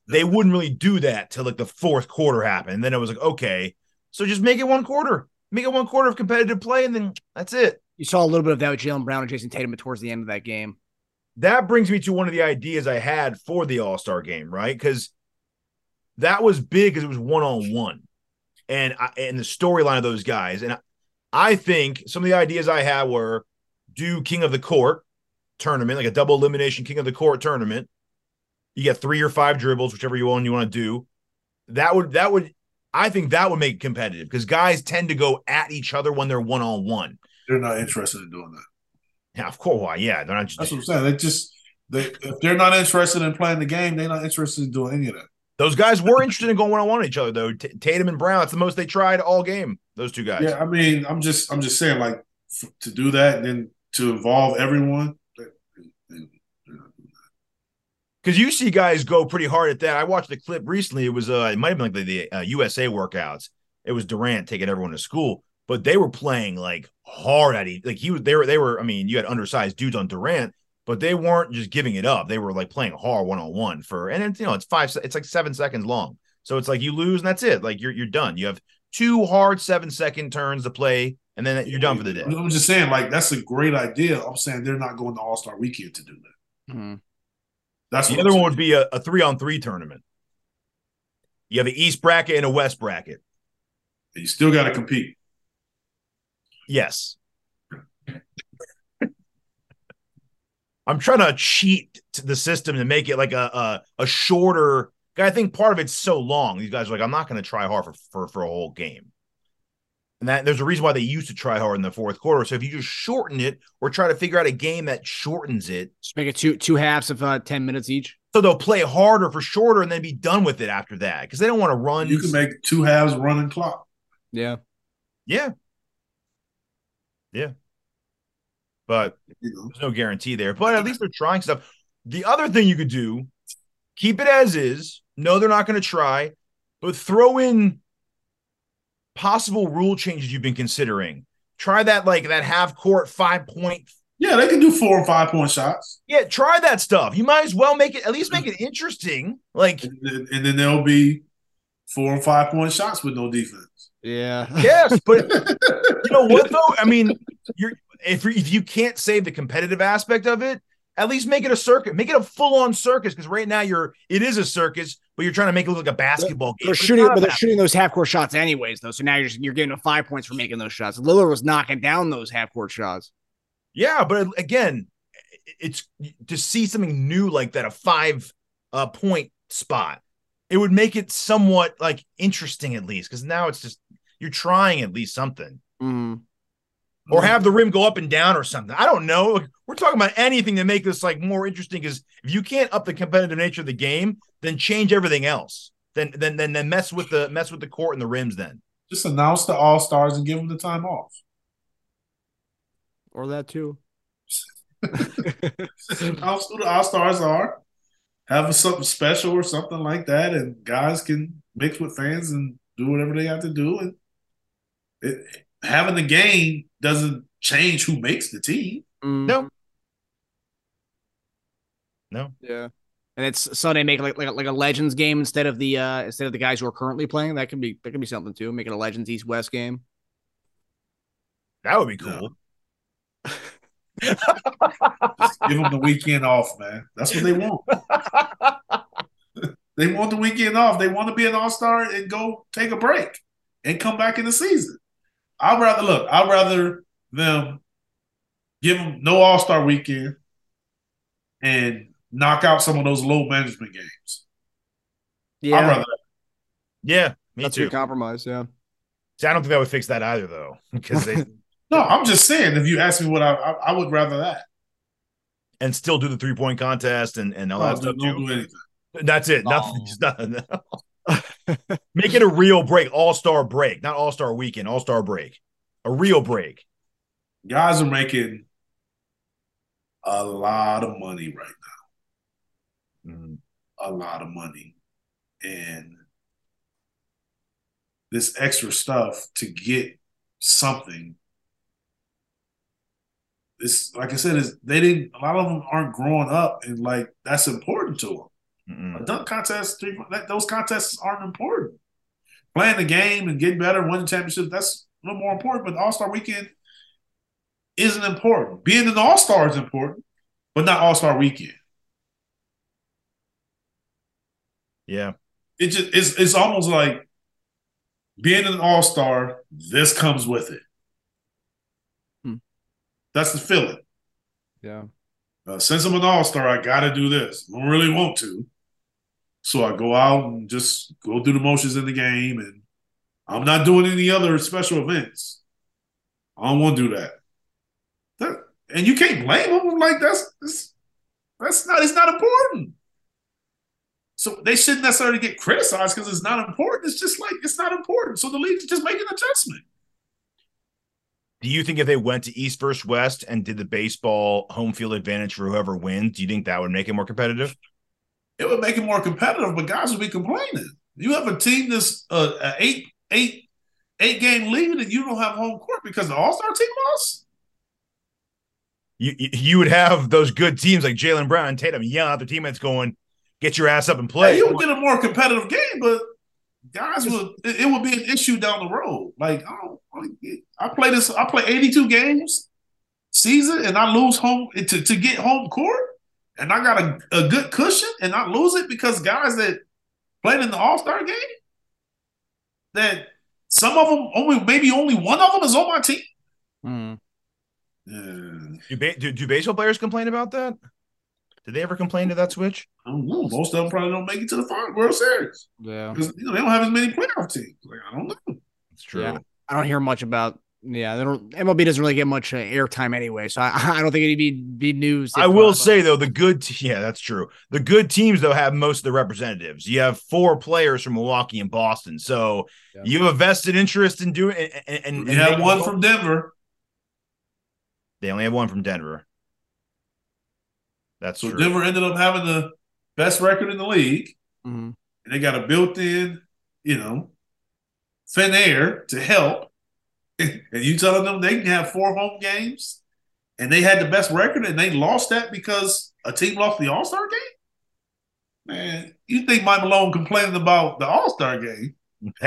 They wouldn't really do that till like the fourth quarter happened. And then it was like, okay, so just make it one quarter, make it one quarter of competitive play, and then that's it. You saw a little bit of that with Jaylen Brown and Jayson Tatum towards the end of that game. that brings me to one of the ideas I had for the All Star game, right? Because that was big because it was one on one, and I, and the storyline of those guys. And I, I think some of the ideas I had were do King of the Court tournament, like a double elimination King of the Court tournament. You get three or five dribbles, whichever you one you want to do. That would that would I think that would make it competitive because guys tend to go at each other when they're one on one. They're not interested in doing that. Yeah, of course. Why? Yeah, they're not just That's what I'm saying. They just they if they're not interested in playing the game, they're not interested in doing any of that. Those guys were interested in going one on one each other, though. T- Tatum and Brown, that's the most they tried all game. Those two guys. Yeah, I mean, I'm just I'm just saying like f- to do that and then to involve everyone. they- they- they're not doing that. Because you see guys go pretty hard at that. I watched the clip recently. It was uh, it might have been like the, the uh, USA workouts. It was Durant taking everyone to school, but they were playing like hard at each. Like he was, they were, they were. I mean, you had undersized dudes on Durant, but they weren't just giving it up. They were like playing hard one on one for, and it's you know it's five, it's like seven seconds long. So it's like you lose and that's it. Like you're you're done. You have two hard seven second turns to play, and then you're done for the day. I'm just saying, like that's a great idea. I'm saying they're not going to All Star Weekend to do that. Mhm. That's The other one would be a, a three on three tournament. You have an East bracket and a West bracket. You still got to compete. Yes. I'm trying to cheat the system to make it like a a, a shorter. I think part of it's so long. These guys are like, I'm not going to try hard for, for for a whole game. And that there's a reason why they used to try hard in the fourth quarter. So if you just shorten it or try to figure out a game that shortens it, Just make it two two halves of uh, ten minutes each. so they'll play harder for shorter and then be done with it after that because they don't want to run. You can make two halves running clock. Yeah. yeah, yeah, but There's no guarantee there, but at least they're trying stuff. The other thing you could do, keep it as is. No, they're not going to try, but throw in possible rule changes you've been considering. Try that like that half court five point. yeah, they can do four and five point shots, Yeah, try that stuff. You might as well make it at least make it interesting. Like and then, and then there'll be four and five point shots with no defense. Yeah. yes, but you know what though? I mean, you're if if you can't save the competitive aspect of it, at least make it a circuit. Make it a full on circus because right now you're it is a circus, but you're trying to make it look like a basketball game. They're shooting, but they're shooting those half court shots anyways, though. So now you're just, you're getting a five points for making those shots. Lillard was knocking down those half court shots. Yeah, but again, it's to see something new like that, a five uh, point spot. It would make it somewhat like interesting at least because now it's just you're trying at least something. Mm. Or have the rim go up and down or something. I don't know. We're talking about anything to make this like more interesting. Because if you can't up the competitive nature of the game, then change everything else. Then then then then mess with the mess with the court and the rims. Then Just announce the All Stars and give them the time off. Or that too. announce who the All Stars are, have a, something special or something like that, and guys can mix with fans and do whatever they have to do. And it, having the game doesn't change who makes the team. Mm. No. No. Yeah. And it's Sunday make like, like like a Legends game instead of the uh instead of the guys who are currently playing. That can be that could be something too. Making a Legends East West game. That would be cool. Just give them the weekend off, man. That's what they want. they want the weekend off. They want to be an all star and go take a break and come back in the season. I'd rather look. I'd rather them give them no all star weekend and knock out some of those low management games. Yeah, I'd rather. Yeah, me that's too. good compromise. Yeah. See, I don't think that would fix that either, though, because they No, I'm just saying. If you ask me what I, I, I would rather that. and still do the three point contest and and all No, that stuff don't too. do anything. That's it. Nothing. Oh. Just nothing. Make it a real break, all star break, not all star weekend, all star break, a real break. Guys are making a lot of money right now. Mhm. a lot of money. And this extra stuff to get something. It's like I said, is they didn't a lot of them aren't growing up and like that's important to them. Mm-mm. A dunk contest, three that, those contests aren't important. Playing the game and getting better, winning championships, that's a little more important. But All Star Weekend isn't important. Being an All Star is important, but not All Star Weekend. Yeah. it just it's it's almost like being an all star. This comes with it. Hmm. That's the feeling. Yeah. Uh, since I'm an all star, I got to do this. I don't really want to, so I go out and just go through the motions in the game, and I'm not doing any other special events. I don't want to do that. That and you can't blame them. Like that's that's, that's not it's not important. So they shouldn't necessarily get criticized because it's not important. It's just like it's not important. So the league just make an adjustment. Do you think if they went to East versus West and did the baseball home field advantage for whoever wins, do you think that would make it more competitive? It would make it more competitive, but guys would be complaining. You have a team that's uh, a eight eight eight game lead, and you don't have home court because the All Star team lost. You you- would have those good teams like Jaylen Brown and Tatum yelling at their teammates, going, "Get your ass up and play." Hey, you would get a more competitive game, but guys would it, it would be an issue down the road. Like, oh, I play this, I play 82 games season, and I lose home to, to get home court, and I got a, a good cushion, and I lose it because guys that played in the All Star game, that some of them only maybe only one of them is on my team. Mm. Yeah, Do, ba- do, do baseball players complain about that? Did they ever complain to that switch? I don't know. Most of them probably don't make it to the final World Series Yeah. because you know they don't have as many playoff teams. Like, I don't know. It's true. Yeah. I don't hear much about. Yeah, they don't. MLB doesn't really get much uh, airtime anyway, so I, I don't think it'd be be news. I will say though, the good te- yeah, that's true. The good teams though have most of the representatives. You have four players from Milwaukee and Boston, so Yeah. you have a vested interest in doing. And, and, and We had making- one from Denver. They only have one from Denver. That's So true. Denver ended up having the best record in the league, mhm. and they got a built-in, you know, thin air to help. And you telling them they can have four home games, and they had the best record, and they lost that because a team lost the All Star game. Man, you think Mike Malone complaining about the All Star game?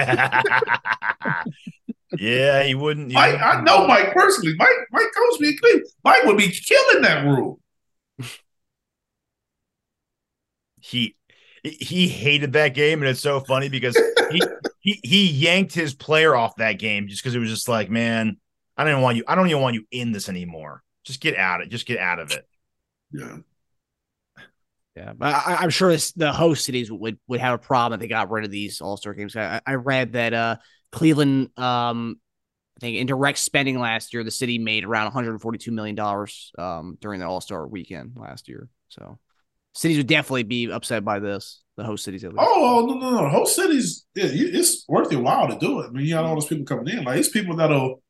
yeah, he wouldn't. Mike, wouldn't- I know Mike personally. Mike, Mike coached me in Cleveland. Mike would be killing that rule. he he hated that game, and it's so funny because he he he yanked his player off that game just because it was just like, man, I don't even want you. I don't even want you in this anymore. Just get out of it. Just get out of it. Yeah. Yeah, but I, I'm sure this, the host cities would would have a problem if they got rid of these All Star games. I, I read that uh, Cleveland, um, I think in direct spending last year, the city made around 142 million dollars um, during the All Star weekend last year. So cities would definitely be upset by this. The host cities, at least. Oh no no no! Host cities, yeah, it's worth your while to do it. I mean, you got all those people coming in. Like it's people that'll,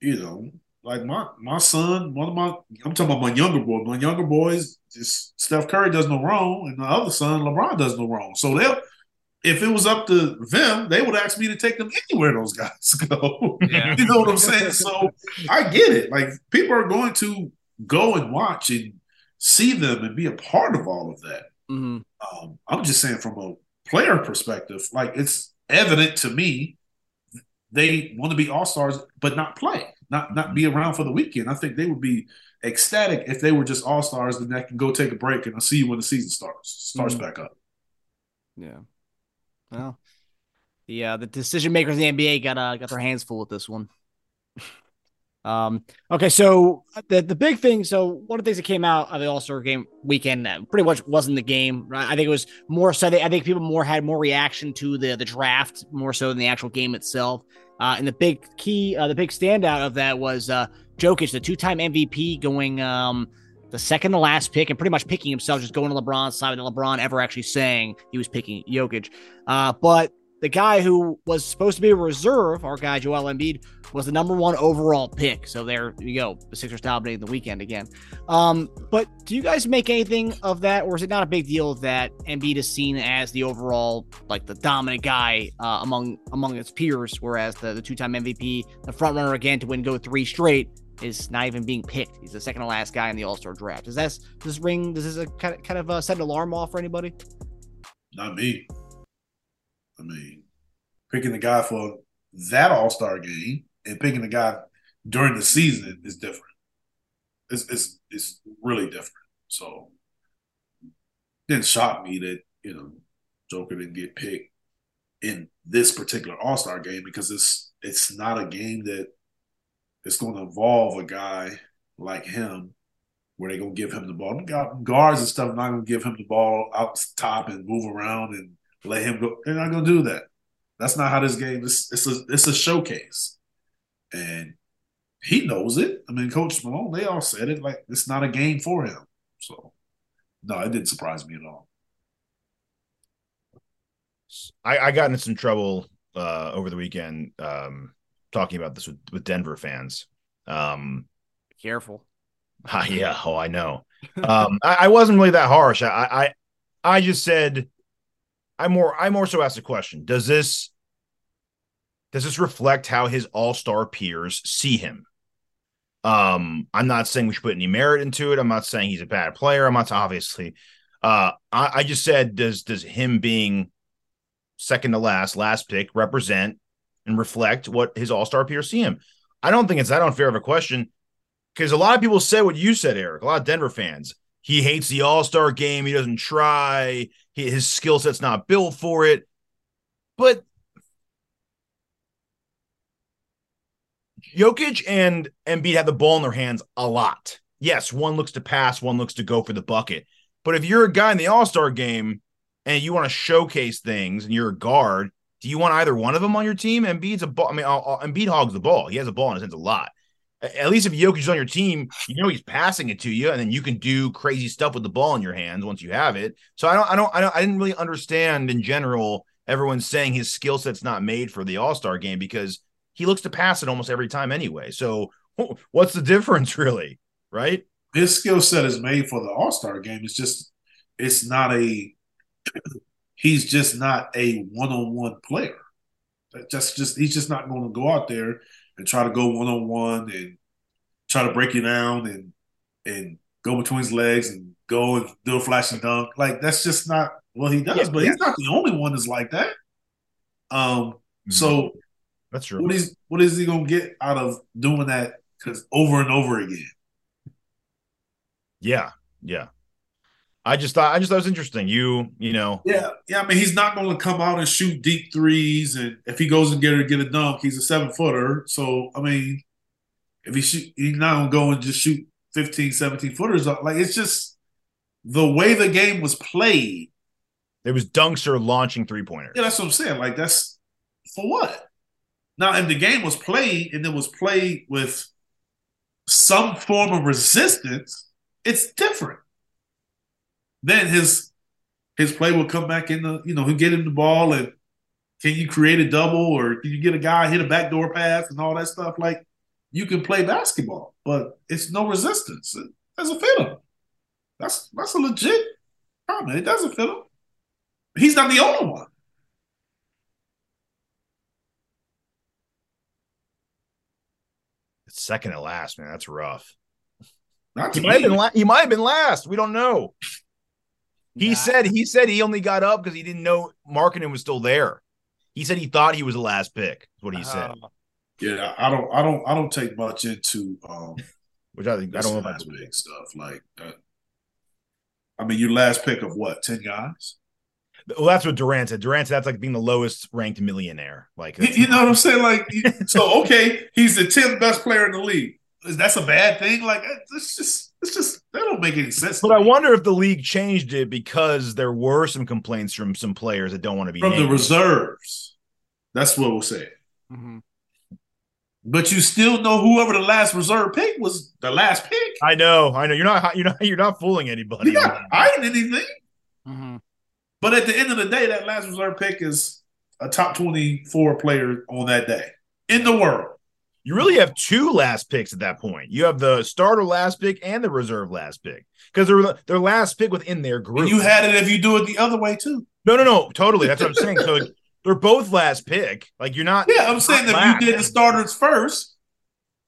you know, Like my my son, one of my I'm talking about my younger boy. My younger boys, just Steph Curry does no wrong, and the other son, LeBron, does no wrong. So they'll if it was up to them, they would ask me to take them anywhere those guys go. Yeah. you know what I'm saying? So I get it. Like people are going to go and watch and see them and be a part of all of that. Mm-hmm. Um, I'm just saying from a player perspective, like it's evident to me they want to be all stars but not play, not not be around for the weekend. I think they would be ecstatic if they were just all stars, then they can go take a break and I'll see you when the season starts starts mm-hmm. back up. Yeah. Well, the uh, the decision makers in the NBA got uh, got their hands full with this one. um. Okay, so the the big thing. So one of the things that came out of the All Star game weekend that pretty much wasn't the game. Right? I think it was more so. I think people more had more reaction to the the draft more so than the actual game itself. Uh, and the big key, uh, the big standout of that was uh, Jokic, the two time MVP, going um the second to last pick and pretty much picking himself, just going to LeBron's side LeBron ever actually saying he was picking Jokic. Uh, but the guy who was supposed to be a reserve, our guy Joel Embiid, was the number one overall pick. So there you go. The Sixers dominating the weekend again. Um, but do you guys make anything of that, or is it not a big deal that Embiid is seen as the overall, like the dominant guy uh, among among his peers, whereas the, the two time MVP, the front runner again to win go three straight, is not even being picked. He's the second to last guy in the All Star draft. Does that does this ring? Does this a kind of, kind of uh, set an alarm off for anybody? Not me. I mean, picking the guy for that All Star game and picking the guy during the season is different. It's it's it's really different. So didn't shock me that you know Joker didn't get picked in this particular All Star game because it's it's not a game that it's going to involve a guy like him where they're going to give him the ball. Guards and stuff not going to give him the ball out top and move around and let him go. They're not going to do that. That's not how this game is. It's a, it's a showcase. And he knows it. I mean, Coach Malone, they all said it. Like, it's not a game for him. So, no, it didn't surprise me at all. I, I got into some trouble uh, over the weekend. Um, talking about this with, with Denver fans. Um, Careful. Uh, yeah. Oh, I know. Um, I, I, wasn't really that harsh. I, I, I just said, I more, I more so asked a question. Does this, does this reflect how his all star peers see him? Um, I'm not saying we should put any merit into it. I'm not saying he's a bad player. I'm not obviously. Uh, I, I just said, does does him being second to last, last pick represent and reflect what his all star peers see him. I don't think it's that unfair of a question because a lot of people say what you said, Eric. A lot of Denver fans. He hates the all star game. He doesn't try. His skill set's not built for it. But Jokic and Embiid have the ball in their hands a lot. Yes, one looks to pass, one looks to go for the bucket. But if you're a guy in the All Star game and you want to showcase things and you're a guard, do you want either one of them on your team? Embiid's a ball. I mean, Embiid hogs the ball. He has a ball in his hands a lot. At least if Jokic's on your team, you know he's passing it to you, and then you can do crazy stuff with the ball in your hands once you have it. So I don't, I don't, I don't, I didn't really understand in general everyone saying his skill set's not made for the All Star game because he looks to pass it almost every time anyway. So what's the difference, really? Right? His skill set is made for the All Star game. It's just, it's not a he's just not a one-on-one player. Just just he's just not going to go out there and try to go one-on-one and try to break you down and and go between his legs and go and do a flash and dunk. Like that's just not what he does. Yeah, but yeah. he's not the only one that's like that. Um. Mm-hmm. So that's true. What is what is he gonna get out of doing that? Because over and over again. Yeah. Yeah. I just thought I just thought it was interesting. You, you know, yeah, yeah. I mean, he's not going to come out and shoot deep threes, and if he goes and get a get a dunk, he's a seven footer. So I mean, if he shoot, he's not going to go and just shoot 15, 17 footers. Like it's just the way the game was played. It was dunks or launching three pointers. Yeah, that's what I'm saying. Like that's for what? Now, if the game was played and it was played with some form of resistance, it's different then his his play will come back in the, you know, he'll get him the ball and can you create a double or can you get a guy hit a backdoor pass and all that stuff? Like you can play basketball, but it's no resistance. It doesn't fit him. That's that's a legit comment. It doesn't fit him. He's not the only one. It's second to last, man. That's rough. Not He might have been. La- he might have been last. We don't know. He Nah. said. He said he only got up because he didn't know Markkanen was still there. He said he thought he was the last pick. Is what he said. Uh, Yeah, I don't, I don't, I don't take much into um, Which I think I don't know if I last big stuff. Like, uh, I mean, your last pick of what? Ten guys? Well, that's what Durant said. Durant said that's like being the lowest ranked millionaire. Like, You, you know what I'm saying? Like, so okay, he's the tenth best player in the league. Is that's a bad thing? Like, it's just, it's just that don't make any sense. But I me. wonder if the league changed it because there were some complaints from some players that don't want to be from the reserves. That's what we'll say. mhm. But you still know whoever the last reserve pick was the last pick. I know, I know. You're not, you're not, you're not fooling anybody. You're not hiding anything. Mhm. But at the end of the day, that last reserve pick is a top 24 player on that day in the world. You really have two last picks at that point. You have the starter last pick and the reserve last pick because they're their last pick within their group. And you had it if you do it the other way too. no, no, no, totally. That's what I'm saying. So they're both last pick. Like you're not. Yeah, I'm saying if you did the starters first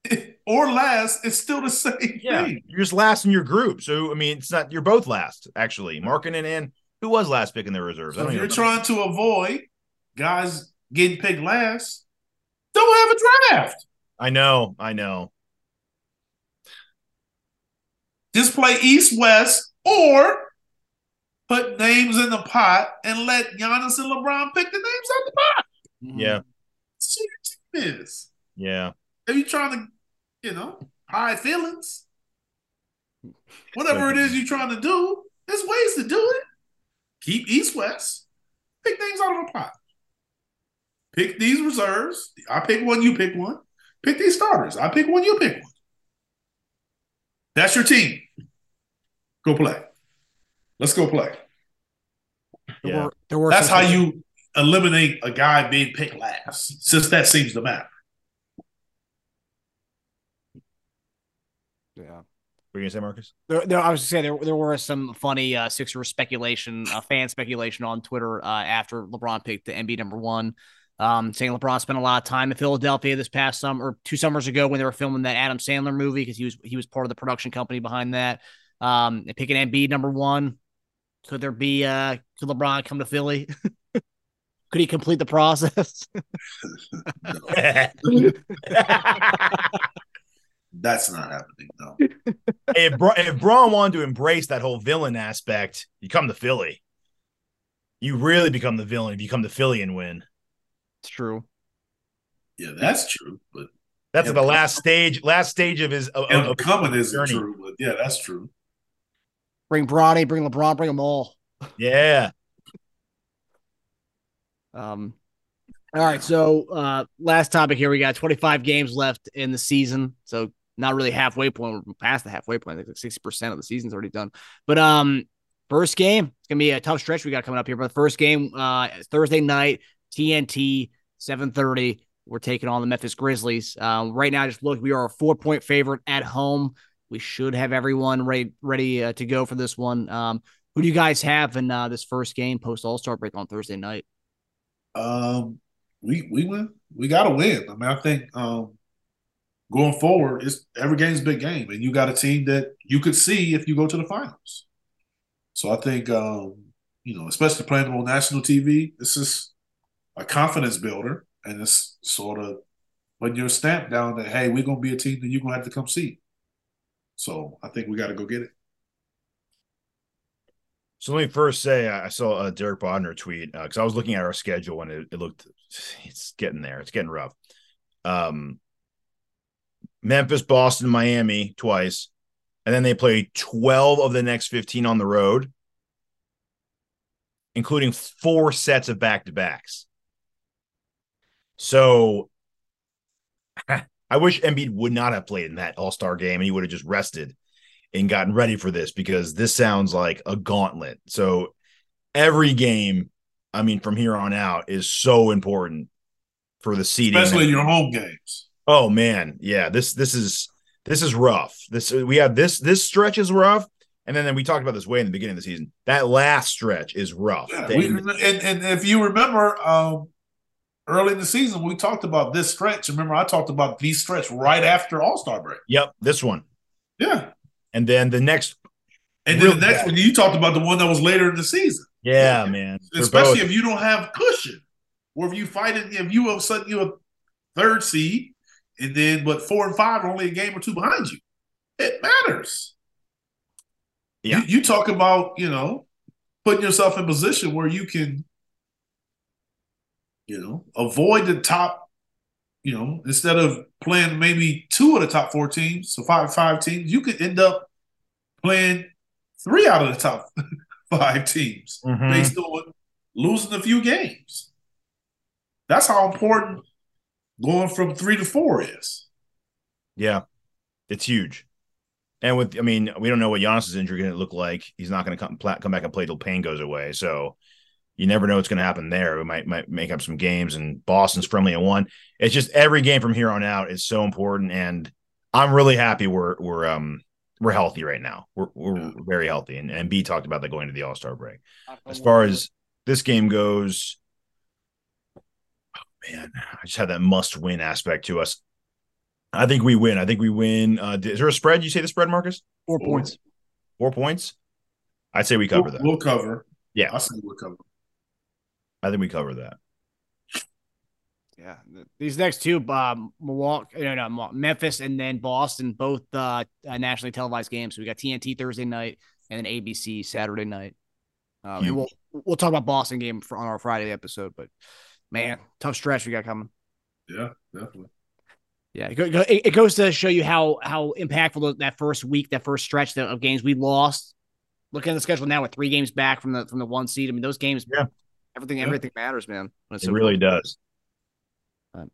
or last, it's still the same Yeah, thing. you're just last in your group. So I mean, it's not. You're both last actually. Markkanen and who was last pick in the reserves? I So don't if you're trying to avoid guys getting picked last, don't have a draft. I know, I know. Just play East West or put names in the pot and let Giannis and LeBron pick the names out the pot. Yeah, See your team is. yeah. Are you trying to, you know, hide feelings, whatever it is you're trying to do, there's ways to do it. Keep East West. Pick names out of the pot. Pick these reserves. I pick one, you pick one. Pick these starters. I pick one, you pick one. That's your team. Go play. Let's go play. There Yeah. were, there were That's how you eliminate a guy being picked last, since that seems to matter. Yeah. What are you gonna say, Marcus? There, there, I was saying there, there were some funny uh, Sixer speculation, uh, fan speculation on Twitter uh, after LeBron picked the Embiid number one, um, saying LeBron spent a lot of time in Philadelphia this past summer, or two summers ago when they were filming that Adam Sandler movie because he was he was part of the production company behind that. Um, and picking Embiid number one, could there be uh, could LeBron come to Philly? could he complete the process? That's not happening, no. if Bra- if Bron wanted to embrace that whole villain aspect, you come to Philly. You really become the villain if you come to Philly and win. It's true. Yeah, that's true. But That's Yeah, the last stage, last stage of his of, and of- coming isn't true. But yeah, that's true. Bring Bronny, bring LeBron, bring them all. yeah. Um, all right. So, uh, last topic here. We got 25 games left in the season. So, not really halfway point. We're past the halfway point. I think like 60% of the season's already done. But, um, first game, it's going to be a tough stretch we got coming up here. But the first game, uh, Thursday night, TNT, 730. We're taking on the Memphis Grizzlies. Um, right now, just look, we are a four point favorite at home. We should have everyone ready, ready uh, to go for this one. Um, who do you guys have in uh, this first game post All Star break on Thursday night? Um, we we win. We got to win. I mean, I think um, going forward, it's every game's a big game, and you got a team that you could see if you go to the finals. So I think um, you know, especially playing them on national TV, this is a confidence builder, and it's sort of when you're stamped down that hey, we're gonna be a team that you're gonna have to come see. So I think we got to go get it. So let me first say I saw a Derek Bodner tweet because I was looking at our schedule and it, it looked it's getting there. It's getting rough. Um, Memphis, Boston, Miami twice, and then they play twelve of the next fifteen on the road, including four sets of back to backs. So I wish Embiid would not have played in that All Star game and he would have just rested and gotten ready for this because this sounds like a gauntlet. So every game, I mean, from here on out is so important for the seeding. Especially in your home games. Oh man, yeah. This this is this is rough. This we have this this stretch is rough, and then, then we talked about this way in the beginning of the season. That last stretch is rough. Yeah, we, and, and if you remember, um, early in the season, we talked about this stretch. Remember, I talked about the stretch right after All Star break. yep, this one, Yeah, and then the next. and then the next bad. one, you talked about the one that was later in the season. Yeah, man. Especially if you don't have cushion, or if you fight it, if you a sudden you're a third seed, and then but four and five are only a game or two behind you, it matters. Yeah. you, you talk about you know putting yourself in position where you can, you know, avoid the top. You know, instead of playing maybe two of the top four teams, so five five teams, you could end up playing three out of the top five teams Mhm. based on losing a few games. That's how important going from three to four is. Yeah, it's huge. And with, I mean, we don't know what Giannis's injury going to look like. He's not going to come come back and play till pain goes away. So you never know what's going to happen there. We might might make up some games, and Boston's friendly at one. It's just every game from here on out is so important, and I'm really happy we're we're um we're healthy right now. We're we're very healthy, and and B talked about that going to the All Star break. As far as this game goes, oh man, I just had that must win aspect to us. I think we win. I think we win. Uh, is there a spread? You say the spread, Marcus? Four Four. points. Four points. I'd say we cover we'll, that. We'll cover. Yeah. I say we'll cover. I think we cover that. Yeah, these next two, um, Milwaukee, no, no, Memphis, and then Boston, both uh, uh, nationally televised games. So we got TNT Thursday night and then ABC Saturday night. Um, and Huge. we'll we'll talk about Boston game for, on our Friday episode, but man, tough stretch we got coming. Yeah, definitely. Yeah, it, go, go- it it goes to show you how how impactful that first week, that first stretch of games we lost. Looking at the schedule now with three games back from the from the one seed. I mean, those games, Yeah. Everything Yeah. everything matters, man. It so really close. does.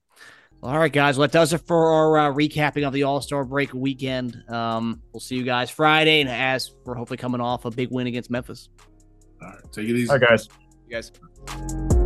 All right, guys. Well, that does it for our uh, recapping of the All Star break weekend. Um, we'll see you guys Friday, and as we're hopefully coming off a big win against Memphis. All right, take it easy. All right, guys. You guys.